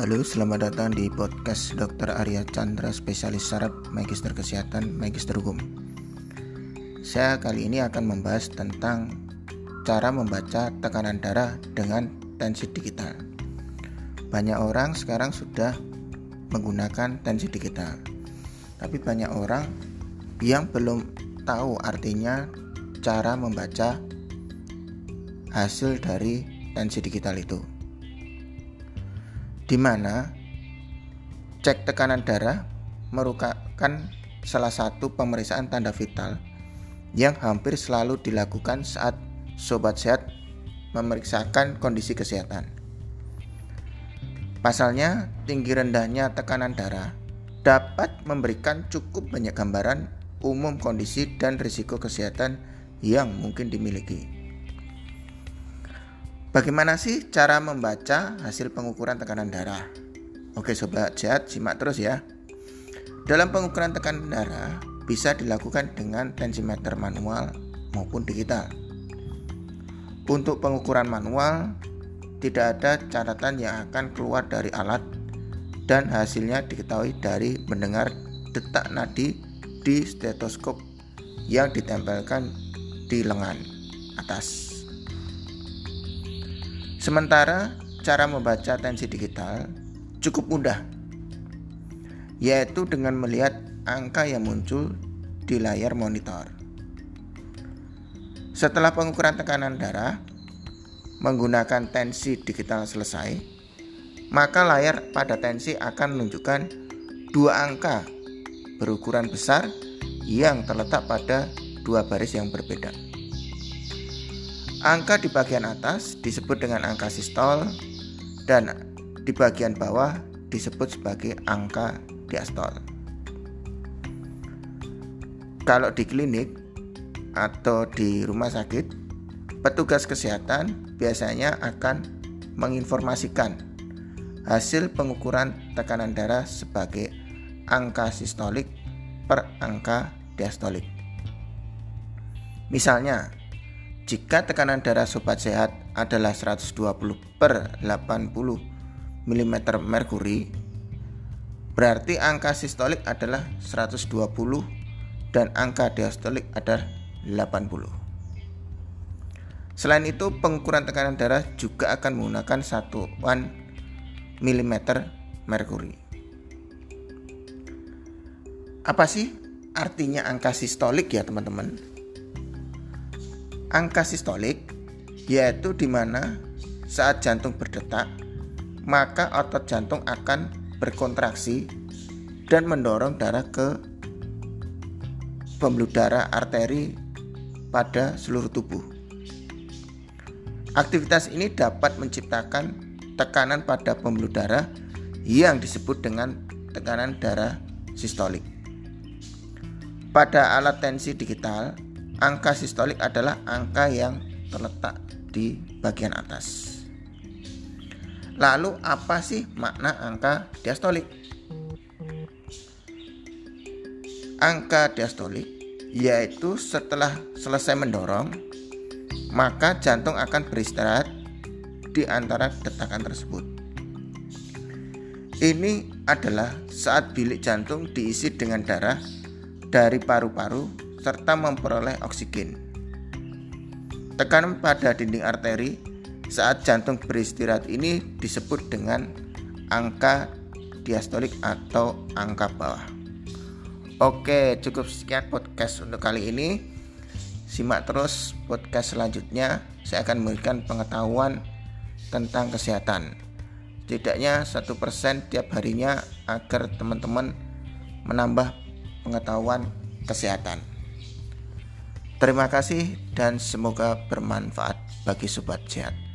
Halo, selamat datang di podcast Dr. Arya Chandra, spesialis saraf, magister kesehatan, magister hukum. Saya kali ini akan membahas tentang cara membaca tekanan darah dengan tensi digital. Banyak orang sekarang sudah menggunakan tensi digital. Tapi banyak orang yang belum tahu artinya cara membaca hasil dari tensi digital itu di mana cek tekanan darah merupakan salah satu pemeriksaan tanda vital yang hampir selalu dilakukan saat sobat sehat memeriksakan kondisi kesehatan. Pasalnya, tinggi rendahnya tekanan darah dapat memberikan cukup banyak gambaran umum kondisi dan risiko kesehatan yang mungkin dimiliki. Bagaimana sih cara membaca hasil pengukuran tekanan darah? Oke sobat sehat, simak terus ya. Dalam pengukuran tekanan darah bisa dilakukan dengan tensimeter manual maupun digital. Untuk pengukuran manual tidak ada catatan yang akan keluar dari alat dan hasilnya diketahui dari mendengar detak nadi di stetoskop yang ditempelkan di lengan atas. Sementara cara membaca tensi digital cukup mudah, yaitu dengan melihat angka yang muncul di layar monitor. Setelah pengukuran tekanan darah menggunakan tensi digital selesai, maka layar pada tensi akan menunjukkan dua angka berukuran besar yang terletak pada dua baris yang berbeda. Angka di bagian atas disebut dengan angka sistol dan di bagian bawah disebut sebagai angka diastol. Kalau di klinik atau di rumah sakit, petugas kesehatan biasanya akan menginformasikan hasil pengukuran tekanan darah sebagai angka sistolik per angka diastolik. Misalnya, jika tekanan darah sobat sehat adalah 120 per 80 mm merkuri, berarti angka sistolik adalah 120 dan angka diastolik adalah 80. Selain itu, pengukuran tekanan darah juga akan menggunakan satuan mm merkuri. Apa sih artinya angka sistolik ya teman-teman? Angka sistolik yaitu di mana saat jantung berdetak maka otot jantung akan berkontraksi dan mendorong darah ke pembuluh darah arteri pada seluruh tubuh. Aktivitas ini dapat menciptakan tekanan pada pembuluh darah yang disebut dengan tekanan darah sistolik. Pada alat tensi digital, Angka sistolik adalah angka yang terletak di bagian atas. Lalu apa sih makna angka diastolik? Angka diastolik yaitu setelah selesai mendorong, maka jantung akan beristirahat di antara detakan tersebut. Ini adalah saat bilik jantung diisi dengan darah dari paru-paru serta memperoleh oksigen. Tekanan pada dinding arteri saat jantung beristirahat ini disebut dengan angka diastolik atau angka bawah. Oke, cukup sekian podcast untuk kali ini. Simak terus podcast selanjutnya. Saya akan memberikan pengetahuan tentang kesehatan. Setidaknya satu persen tiap harinya agar teman-teman menambah pengetahuan kesehatan. Terima kasih dan semoga bermanfaat bagi sobat sehat.